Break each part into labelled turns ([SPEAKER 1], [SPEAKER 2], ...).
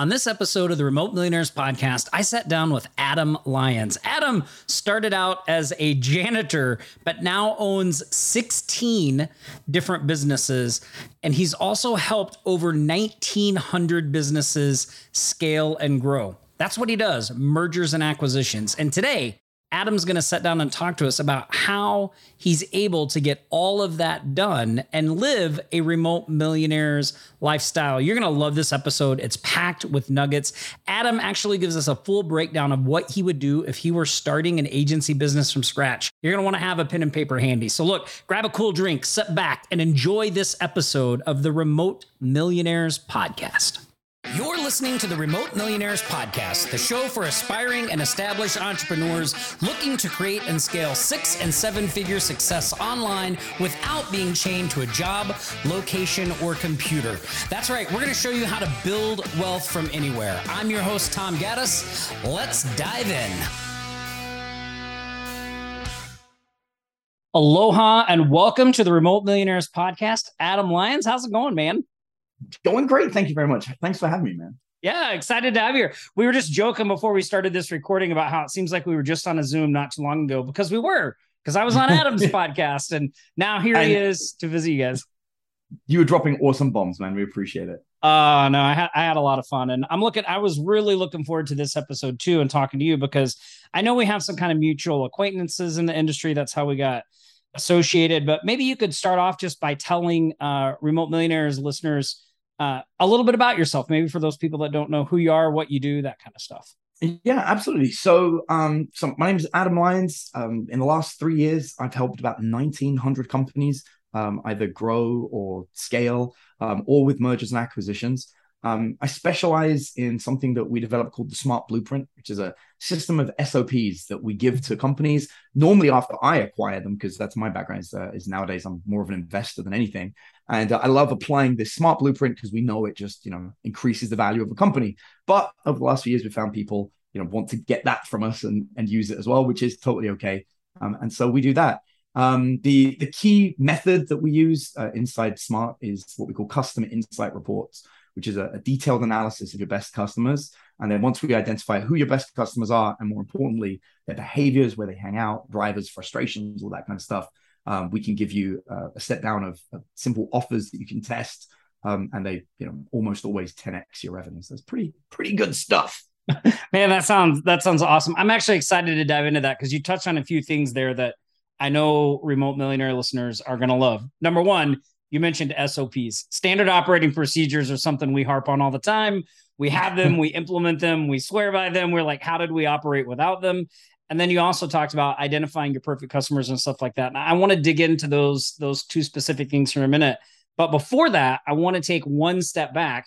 [SPEAKER 1] On this episode of the Remote Millionaires podcast, I sat down with Adam Lyons. Adam started out as a janitor, but now owns 16 different businesses. And he's also helped over 1,900 businesses scale and grow. That's what he does mergers and acquisitions. And today, Adam's going to sit down and talk to us about how he's able to get all of that done and live a remote millionaire's lifestyle. You're going to love this episode. It's packed with nuggets. Adam actually gives us a full breakdown of what he would do if he were starting an agency business from scratch. You're going to want to have a pen and paper handy. So, look, grab a cool drink, sit back, and enjoy this episode of the Remote Millionaires Podcast. You're listening to the Remote Millionaires Podcast, the show for aspiring and established entrepreneurs looking to create and scale six and seven figure success online without being chained to a job, location, or computer. That's right, we're going to show you how to build wealth from anywhere. I'm your host, Tom Gaddis. Let's dive in. Aloha and welcome to the Remote Millionaires Podcast. Adam Lyons, how's it going, man?
[SPEAKER 2] Going great. Thank you very much. Thanks for having me, man.
[SPEAKER 1] Yeah, excited to have you here. We were just joking before we started this recording about how it seems like we were just on a Zoom not too long ago because we were, because I was on Adam's podcast and now here and he is to visit you guys.
[SPEAKER 2] You were dropping awesome bombs, man. We appreciate it.
[SPEAKER 1] Uh no, I had I had a lot of fun and I'm looking I was really looking forward to this episode too and talking to you because I know we have some kind of mutual acquaintances in the industry. That's how we got associated. But maybe you could start off just by telling uh remote millionaires listeners uh, a little bit about yourself, maybe for those people that don't know who you are, what you do, that kind of stuff.
[SPEAKER 2] Yeah, absolutely. So, um, so my name is Adam Lyons. Um, in the last three years, I've helped about 1,900 companies um, either grow or scale, um, or with mergers and acquisitions. Um, I specialize in something that we develop called the Smart Blueprint, which is a system of SOPs that we give to companies. Normally, after I acquire them, because that's my background. Is, uh, is, nowadays I'm more of an investor than anything, and uh, I love applying this Smart Blueprint because we know it just you know increases the value of a company. But over the last few years, we found people you know want to get that from us and and use it as well, which is totally okay. Um, and so we do that. Um, the the key method that we use uh, inside Smart is what we call customer insight reports which is a, a, detailed analysis of your best customers. And then once we identify who your best customers are, and more importantly, their behaviors, where they hang out, drivers, frustrations, all that kind of stuff, um, we can give you uh, a set down of, of, simple offers that you can test. Um, and they, you know, almost always 10x your revenue. So it's pretty, pretty good stuff.
[SPEAKER 1] Man, that sounds that sounds awesome. I'm actually excited to dive into that because you touched on a few things there that I know remote millionaire listeners are going to love. Number one, you mentioned SOPs. Standard operating procedures are something we harp on all the time. We have them, we implement them, we swear by them. We're like, how did we operate without them? And then you also talked about identifying your perfect customers and stuff like that. And I want to dig into those those two specific things for a minute. But before that, I want to take one step back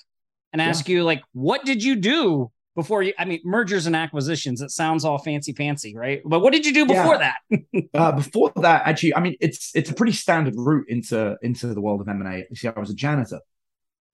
[SPEAKER 1] and ask yeah. you like what did you do before you i mean mergers and acquisitions it sounds all fancy fancy right? But what did you do before yeah.
[SPEAKER 2] that? Uh, before that actually i mean it's it's a pretty standard route into into the world of m&a you see i was a janitor.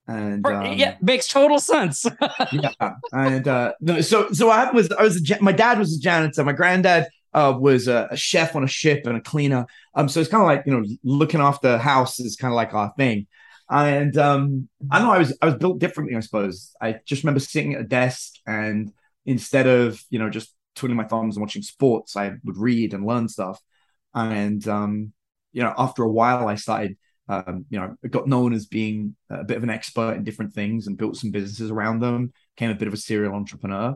[SPEAKER 2] And
[SPEAKER 1] um, yeah makes total sense.
[SPEAKER 2] Yeah and uh no so so i was i was a, my dad was a janitor. My granddad uh, was a, a, chef on a ship and a cleaner. Um so it's kind of like you know looking after house is kind of like our thing and um, I know, I was I was built differently, I suppose. I just remember sitting at a desk and instead of, you know, just twiddling my thumbs and watching sports, I would read and learn stuff. And um, you know, after a while I started um, you know, got known as being a bit of an expert in different things and built some businesses around them, became a bit of a serial entrepreneur.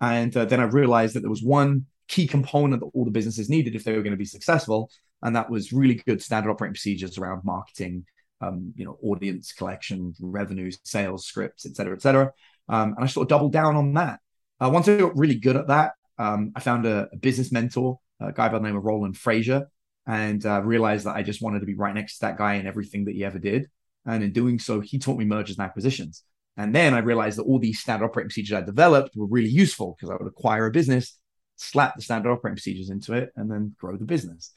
[SPEAKER 2] And uh, then I realized that there was one key component that all the businesses needed if they were going to be successful. And that was really good standard operating procedures around marketing, um, you know, audience collection, revenue, sales, scripts, et cetera, et cetera. Um, and I sort of doubled down on that. Uh, once I got really good at that, um, I found a, a, business mentor, a guy by the name of Roland Frasier, and uh, realized that I just wanted to be right next to that guy in everything that he ever did. And in doing so, he taught me mergers and acquisitions. And then I realized that all these standard operating procedures I developed were really useful because I would acquire a business, slap the standard operating procedures into it, and then grow the business.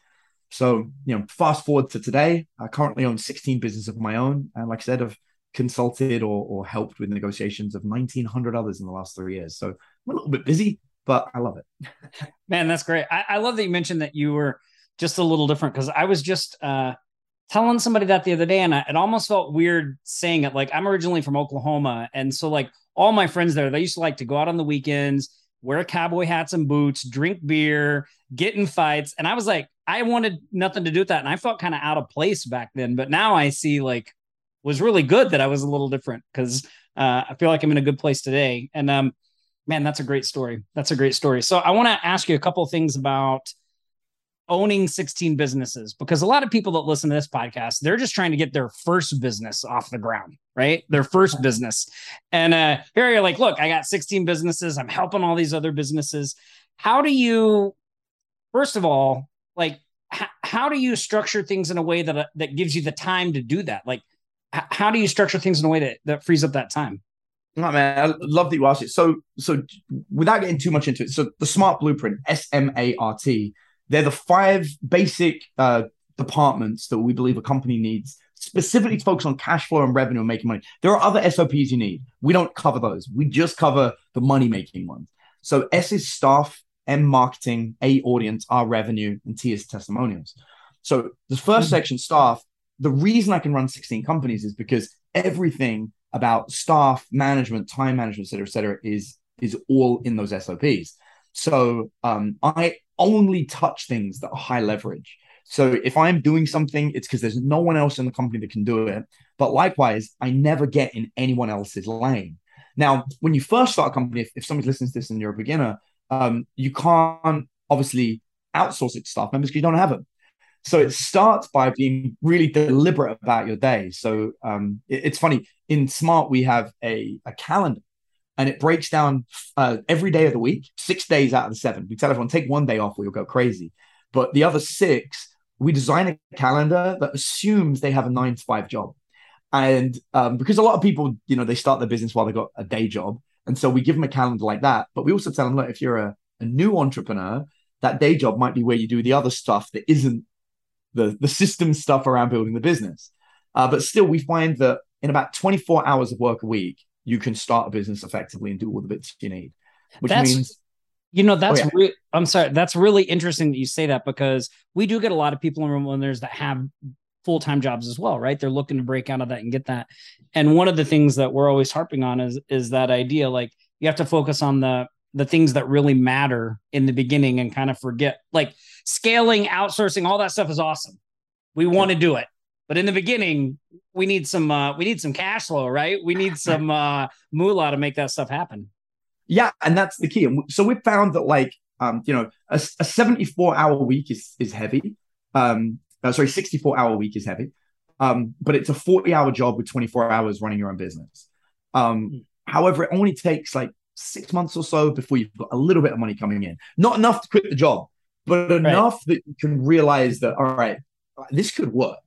[SPEAKER 2] So, you know, fast forward to today, I currently own 16 businesses of my own. And like I said, I've consulted or, or helped with negotiations of 1,900 others in the last three years. So I'm a little bit busy, but I love it.
[SPEAKER 1] Man, that's great. I, I love that you mentioned that you were just a little different because I was just uh, telling somebody that the other day and I, it almost felt weird saying it. Like I'm originally from Oklahoma. And so like all my friends there, they used to like to go out on the weekends, wear cowboy hats and boots, drink beer, get in fights. And I was like, I wanted nothing to do with that. And I felt kind of out of place back then. But now I see like was really good that I was a little different because uh, I feel like I'm in a good place today. And um, man, that's a great story. That's a great story. So I want to ask you a couple things about owning 16 businesses because a lot of people that listen to this podcast they're just trying to get their first business off the ground right? Their first business. And uh here you're like look i got 16 businesses. I'm helping all these other businesses. How do you first of all like h- how do you structure things in a way that uh, that gives you the time to do that? Like h- how do you structure things in a way that that frees up that time?
[SPEAKER 2] No, man, I love that you asked it. So, so without getting too much into it, so the Smart Blueprint, S M A R T, they're the five basic uh, departments that we believe a company needs specifically to focus on cash flow and revenue and making money. There are other SOPs you need. We don't cover those. We just cover the money making ones. So S is staff, M marketing, A audience, R revenue, and T is testimonials. So the 1st mm-hmm. section, staff, the reason I can run 16 companies is because everything about staff management, time management, et cetera, et cetera, is is all in those SOPs. So um, I only touch things that are high leverage. So if I'm doing something, it's because there's no one else in the company that can do it. But likewise, I never get in anyone else's lane. Now, when you first start a company, if, if somebody listens to this and you're a beginner, um, you can't obviously outsource it to staff members because you don't have them. So it starts by being really deliberate about your day. So um, it, it's funny in Smart we have a, a calendar and it breaks down uh, every day of the week, six days out of the seven. We tell everyone take one day off or you'll go crazy. But the other six, we design a calendar that assumes they have a nine to five job. And um, because a lot of people, you know, they start their business while they've got a day job. And so we give them a calendar like that. But we also tell them, look, if you're a, a new entrepreneur, that day job might be where you do the other stuff that isn't the, the system stuff around building the business. Uh, but still, we find that in about 24 hours of work a week, you can start a business effectively and do all the bits you need. Which that's, means
[SPEAKER 1] you know that's oh, yeah. re- I'm sorry, that's really interesting that you say that because we do get a lot of people in room owners that have full-time jobs as well, right? They're looking to break out of that and get that. And one of the things that we're always harping on is is that idea like you have to focus on the the things that really matter in the beginning and kind of forget like scaling, outsourcing, all that stuff is awesome. We want to do it. But in the beginning, we need some uh, we need some cash flow, right? We need some uh, moolah to make that stuff happen.
[SPEAKER 2] Yeah, and that's the key. And so we found that like um, you know a, a 74 hour week is is heavy. Um, uh, sorry, 64 hour week is heavy. Um, but it's a 40 hour job with 24 hours running your own business. Um, hmm. however, it only takes like six months or so before you've got a little bit of money coming in. Not enough to quit the job, but enough right. that you can realize that all right, this could work.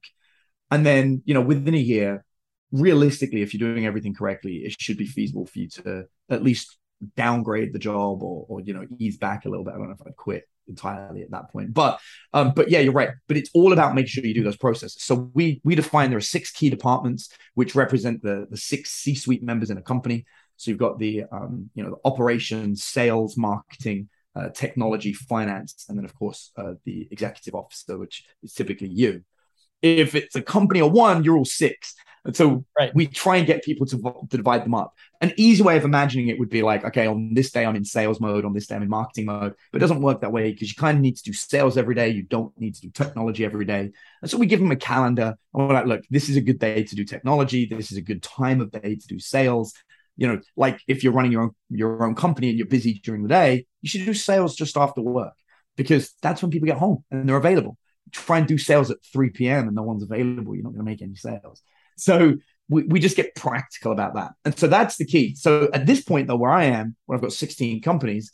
[SPEAKER 2] And then, you know, within a year, realistically, if you're doing everything correctly, it should be feasible for you to at least downgrade the job or, or you know, ease back a little bit. I don't know if I'd quit entirely at that point. But um, but yeah, you're right. But it's all about making sure you do those processes. So we we define there are six key departments which represent the the six C-suite members in a company. So you've got the um, you know the operations, sales, marketing, uh, technology, finance, and then of course uh, the executive officer, which is typically you if it's a company of one, you're all six. And so right. we try and get people to, to divide them up. An easy way of imagining it would be like, okay, on this day I'm in sales mode, on this day I'm in marketing mode. But it doesn't work that way because you kind of need to do sales every day. You don't need to do technology every day. And so we give them a calendar and we're like, look, this is a good day to do technology. This is a good time of day to do sales. You know, like if you're running your own your own company and you're busy during the day, you should do sales just after work because that's when people get home and they're available try and do sales at 3 p.m. and no one's available, you're not going to make any sales. So we, we just get practical about that. And so that's the key. So at this point, though, where I am, where I've got 16 companies,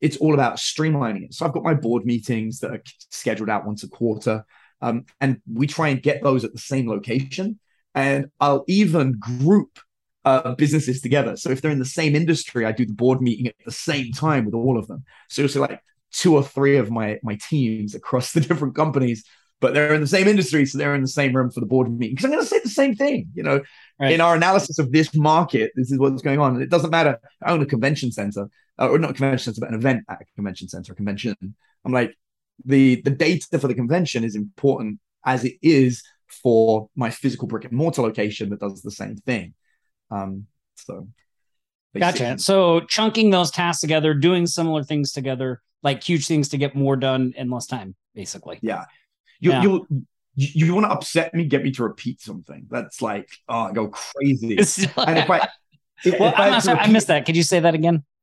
[SPEAKER 2] it's all about streamlining it. So I've got my board meetings that are scheduled out once a quarter. Um, and we try and get those at the same location. And I'll even group uh, businesses together. So if they're in the same industry, I do the board meeting at the same time with all of them. So you'll see like two or three of my my teams across the different companies but they're in the same industry so they're in the same room for the board meeting. Because i'm going to say the same thing you know? Right. in our analysis of this market this is what's going on. And it doesn't matter. I own a convention center uh, or not a convention center but an event at a convention center a convention. I'm like the the data for the convention is important as it is for my physical brick and mortar location that does the same thing. Um so
[SPEAKER 1] Basically. Gotcha. So chunking those tasks together, doing similar things together, like huge things to get more done in less time, basically.
[SPEAKER 2] Yeah. You yeah. you you, want to upset me, get me to repeat something. That's like, oh, I go crazy. and if I
[SPEAKER 1] if, well, if I, sorry, repeat, I missed that. Could you say that again?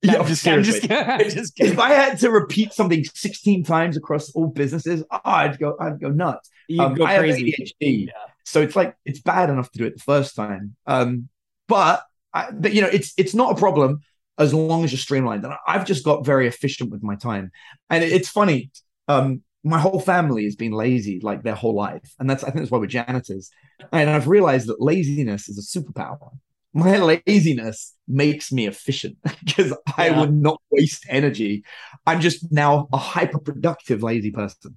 [SPEAKER 2] Yeah, I'm just, I'm just, I'm just kidding. If I had to repeat something 16 times across all businesses, oh, I'd go, I'd go nuts.
[SPEAKER 1] You um, go I crazy.
[SPEAKER 2] Have ADHD, yeah. so it's like it's bad enough to do it the first time. Um, but, I, but you know, it's it's not a problem as long as you're streamlined. And I've just got very efficient with my time. And it's funny. Um, my whole family has been lazy like their whole life, and that's I think that's why we're janitors. And I've realized that laziness is a superpower my laziness makes me efficient because yeah. I would not waste energy. I'm just now a hyper productive lazy person.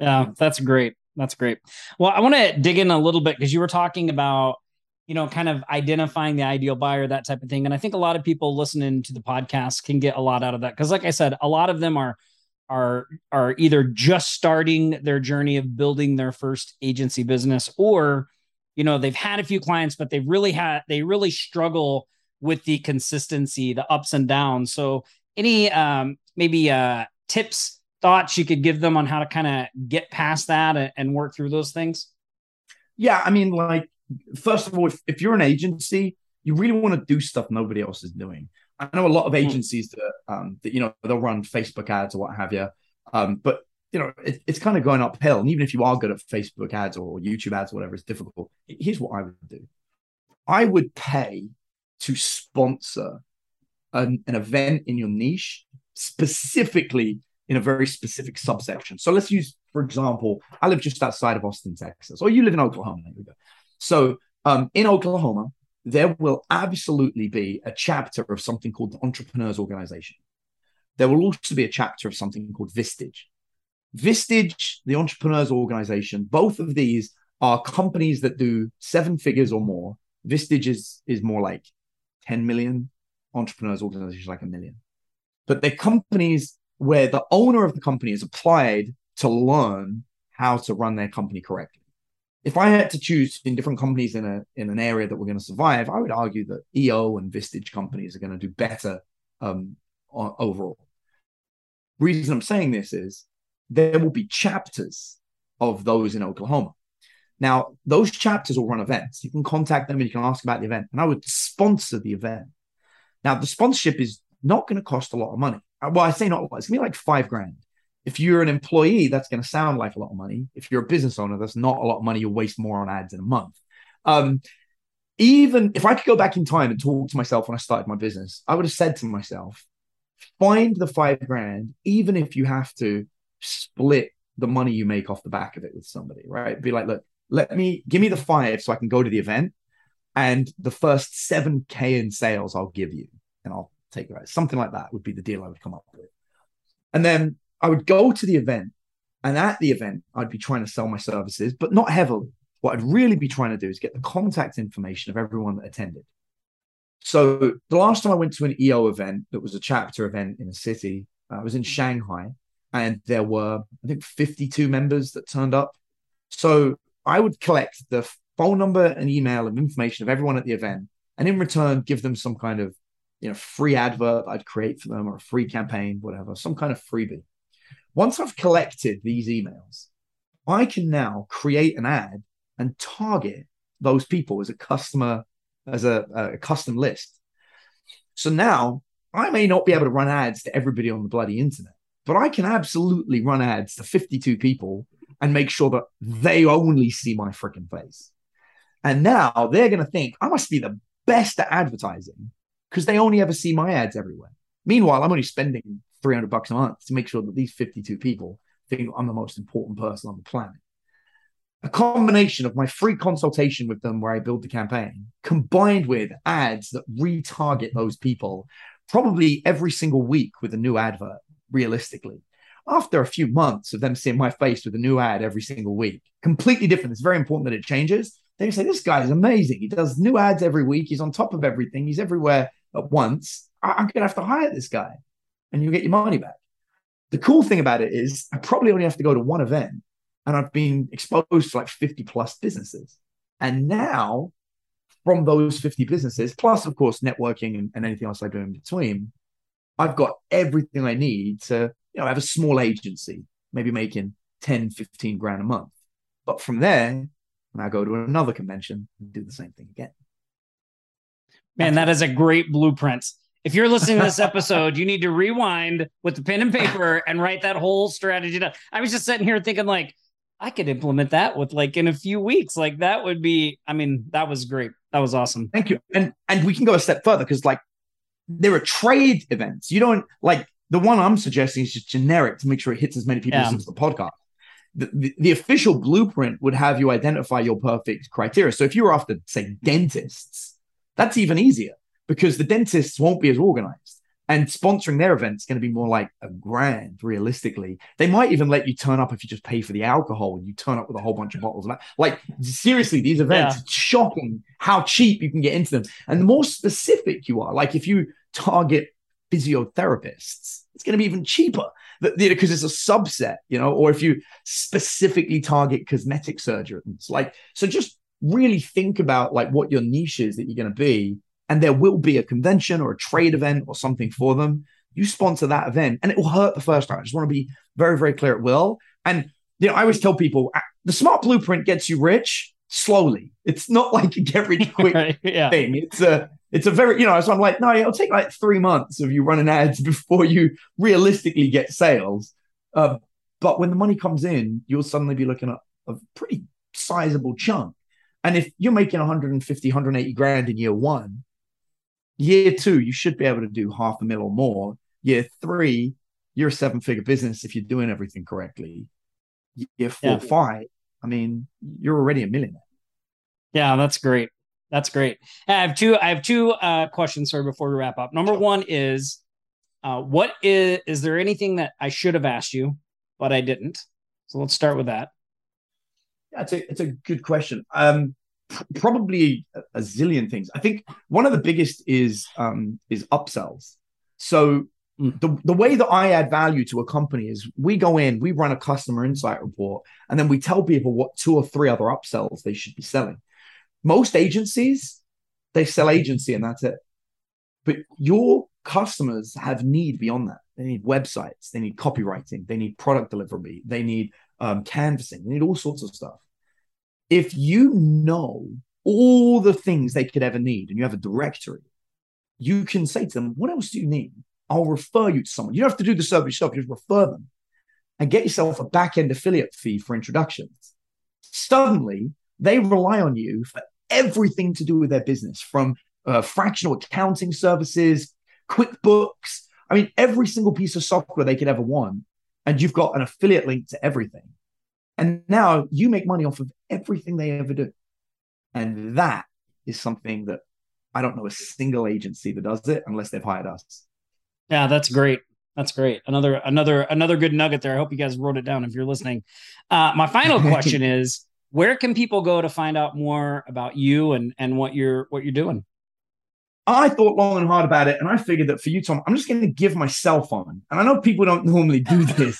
[SPEAKER 1] yeah, that's great. That's great. Well, I want to dig in a little bit because you were talking about, you know, kind of identifying the ideal buyer, that type of thing. And I think a lot of people listening to the podcast can get a lot out of that. Cause like I said, a lot of them are are are either just starting their journey of building their first agency business or you know they've had a few clients but they really had they really struggle with the consistency the ups and downs so any um maybe uh tips thoughts you could give them on how to kind of get past that and, and, work through those things
[SPEAKER 2] yeah i mean like first of all if, if you're an agency you really want to do stuff nobody else is doing i know a lot of hmm. agencies that um that you know they'll run facebook ads or what have you um but you know, it, it's kind of going uphill. And even if you are good at Facebook ads or YouTube ads, or whatever, it's difficult. Here's what I would do I would pay to sponsor an, an event in your niche, specifically in a very specific subsection. So let's use, for example, I live just outside of Austin, Texas, or you live in Oklahoma. There we go. So um, in Oklahoma, there will absolutely be a chapter of something called the Entrepreneurs Organization. There will also be a chapter of something called Vistage. Vistage, the entrepreneurs organization, both of these are companies that do seven figures or more. Vistage is, is more like 10 million. Entrepreneurs organization like a million. But they're companies where the owner of the company is applied to learn how to run their company correctly. If I had to choose in different companies in a in an area that we're going to survive, I would argue that EO and Vistage companies are going to do better um, overall. Reason I'm saying this is there will be chapters of those in Oklahoma. Now, those chapters will run events. You can contact them and you can ask about the event. And I would sponsor the event. Now, the sponsorship is not going to cost a lot of money. Uh, well, I say not a lot. It's going to be like five grand. If you're an employee, that's going to sound like a lot of money. If you're a business owner, that's not a lot of money. You'll waste more on ads in a month. Um, even if I could go back in time and talk to myself when I started my business, I would have said to myself, find the five grand, even if you have to split the money you make off the back of it with somebody, right? Be like, look, let me give me the five so I can go to the event, and the first seven k in sales I'll give you, and I'll take it. Something like that would be the deal I would come up with, and then I would go to the event, and at the event I'd be trying to sell my services, but not heavily. What I'd really be trying to do is get the contact information of everyone that attended. So the last time I went to an EO event that was a chapter event in a city, I was in Shanghai and there were I think 52 members that turned up. So I would collect the phone number and email and information of everyone at the event, and in return give them some kind of you know free advert I'd create for them or a free campaign, whatever, some kind of freebie. Once I've collected these emails, I can now create an ad and target those people as a customer, as a, a custom list. So now I may not be able to run ads to everybody on the bloody internet but I can absolutely run ads to 52 people and make sure that they only see my freaking face. And now they're going to think I must be the best at advertising because they only ever see my ads everywhere. Meanwhile, I'm only spending 300 bucks a month to make sure that these 52 people think I'm the most important person on the planet. A combination of my free consultation with them where I build the campaign combined with ads that retarget those people probably every single week with a new advert realistically. After a few months of them seeing my face with a new ad every single week, completely different. It's very important that it changes. They say, This guy is amazing. He does new ads every week. He's on top of everything. He's everywhere at once. I- I'm going to have to hire this guy and you get your money back. The cool thing about it is, I probably only have to go to one event and I've been exposed to like 50 plus businesses. And now from those 50 businesses, plus, of course, networking and, and anything else I do in between, I've got everything I need to, you know, have a small agency, maybe making 10, 15 grand a month. But from there, I go to another convention and do the same thing again.
[SPEAKER 1] Man, that is a great blueprint. If you're listening to this episode, you need to rewind with the pen and paper and write that whole strategy down. I was just sitting here thinking, like, I could implement that with like in a few weeks. Like that would be, I mean, that was great. That was awesome.
[SPEAKER 2] Thank you. And and we can go a step further because like there are trade events. You don't like the one I'm suggesting is just generic to make sure it hits as many people yeah. as the podcast. The, the, the, official blueprint would have you identify your perfect criteria. So if you're after, say, dentists, that's even easier because the dentists won't be as organized. And sponsoring their event is going to be more like a grand realistically. They might even let you turn up if you just pay for the alcohol and you turn up with a whole bunch of bottles of that like seriously these events yeah. it's shocking how cheap you can get into them. And the more specific you are like if you target physiotherapists it's going to be even cheaper. Because it's a subset you know or if you specifically target cosmetic surgeons like so just really think about like what your niche is that you're going to be and there will be a convention or a trade event or something for them, you sponsor that event and it will hurt the first time. I just want to be very, very clear it will. And you know, I always tell people ah, the smart blueprint gets you rich slowly. It's not like a get rich quick yeah. thing. It's a it's a very, you know, so I'm like, no, it'll take like three months of you running ads before you realistically get sales. Uh, but when the money comes in, you'll suddenly be looking at a pretty sizable chunk. And if you're making 150, 180 grand in year one, Year two, you should be able to do half a mil or more. Year three, you're a seven figure business if you're doing everything correctly. Year four, yeah. five, I mean, you're already a millionaire.
[SPEAKER 1] Yeah, that's great. That's great. I have two. I have two uh, questions, sir, before we wrap up. Number one is, uh, what is is there anything that I should have asked you, but I didn't? So let's start with that.
[SPEAKER 2] Yeah, it's a it's a good question. Um, probably a, zillion things. I think one of the biggest is um, is upsells. So mm. the, the way that I add value to a company is we go in, we run a customer insight report, and then we tell people what two or three other upsells they should be selling. Most agencies, they sell agency and that's it. But your customers have need beyond that. They need websites, they need copywriting, they need product delivery, they need um, canvassing, they need all sorts of stuff if you know all the things they could ever need and you have a directory, you can say to them, What else do you need? I'll refer you to someone. You don't have to do the service yourself, you just refer them and get yourself a back end affiliate fee for introductions. Suddenly, they rely on you for everything to do with their business from uh, fractional accounting services, QuickBooks. I mean, every single piece of software they could ever want. And you've got an affiliate link to everything. And now you make money off of everything they ever do. And that is something that I don't know a single agency that does it unless they've hired us.
[SPEAKER 1] Yeah, that's great. That's great. Another another another good nugget there. I hope you guys wrote it down if you're listening. Uh, my final question is where can people go to find out more about you and and what you're what you're doing?
[SPEAKER 2] I thought long and hard about it, and I figured that for you, Tom, I'm just going to give my cell phone. And I know people don't normally do this,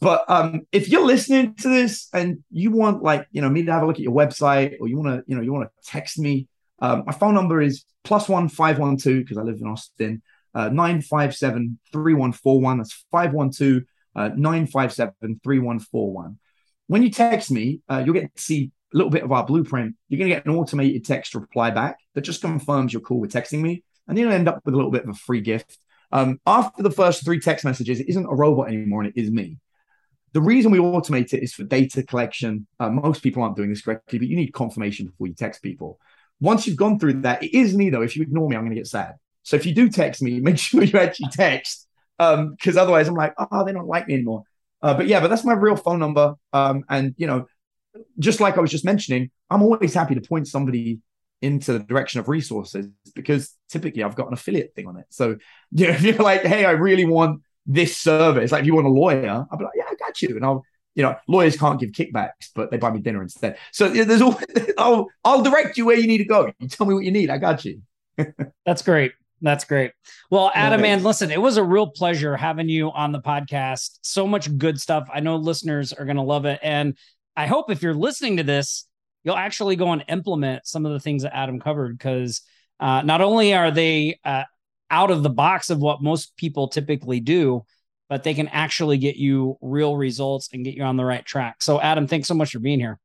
[SPEAKER 2] but um, if you're listening to this and you want like you know me to have a look at your website or you want to you know you want to text me, um, my phone number is plus one five one two because I live in Austin. Uh, 957 3141. That's 512 uh, 957 3141. When you text me, uh, you'll get to see a little bit of our blueprint. You're going to get an automated text reply back that just confirms you're cool with texting me. And you'll end up with a little bit of a free gift. Um, after the first three text messages, it isn't a robot anymore and it is me. The reason we automate it is for data collection. Uh, most people aren't doing this correctly, but you need confirmation before you text people. Once you've gone through that, it is me though. If you ignore me, I'm going to get sad. So if you do text me, make sure you actually text, because um, otherwise I'm like, oh, they don't like me anymore. Uh, but yeah, but that's my real phone number. Um, and you know, just like I was just mentioning, I'm always happy to point somebody into the direction of resources because typically I've got an affiliate thing on it. So you know, if you're like, hey, I really want this service. Like if you want a lawyer, I'll be like, you. And I'll, you know, lawyers can't give kickbacks, but they buy me dinner instead. So there's all I'll I'll direct you where you need to go. You tell me what you need. I got you.
[SPEAKER 1] That's great. That's great. Well, Adam, man, listen, it was a real pleasure having you on the podcast. So much good stuff. I know listeners are going to love it. And I hope if you're listening to this, you'll actually go and implement some of the things that Adam covered because uh, not only are they uh, out of the box of what most people typically do, but they can actually get you real results and get you on the right track. So, Adam, thanks so much for being here.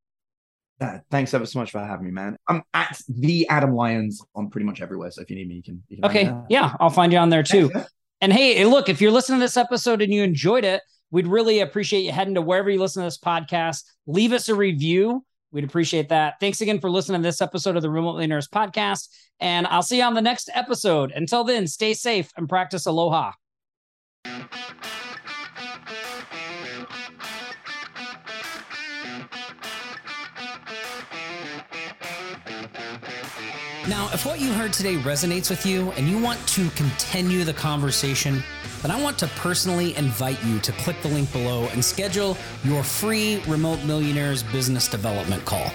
[SPEAKER 2] Uh, thanks ever so much for having me, man. I'm at the Adam Lyons on pretty much everywhere. So if you need me, you can. You can
[SPEAKER 1] okay, yeah, I'll find you on there too. and hey, look, if you're listening to this episode and you enjoyed it, we'd really appreciate you heading to wherever you listen to this podcast. Leave us a review. We'd appreciate that. Thanks again for listening to this episode of the Remote Millionaires podcast. And I'll see you on the next episode. Until then, stay safe and practice aloha. Now, if what you heard today resonates with you and you want to continue the conversation, then I want to personally invite you to click the link below and schedule your free Remote Millionaires Business Development Call,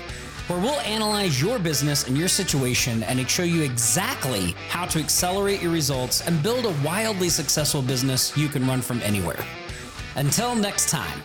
[SPEAKER 1] where we'll analyze your business and your situation and show you exactly how to accelerate your results and build a wildly successful business you can run from anywhere. Until next time.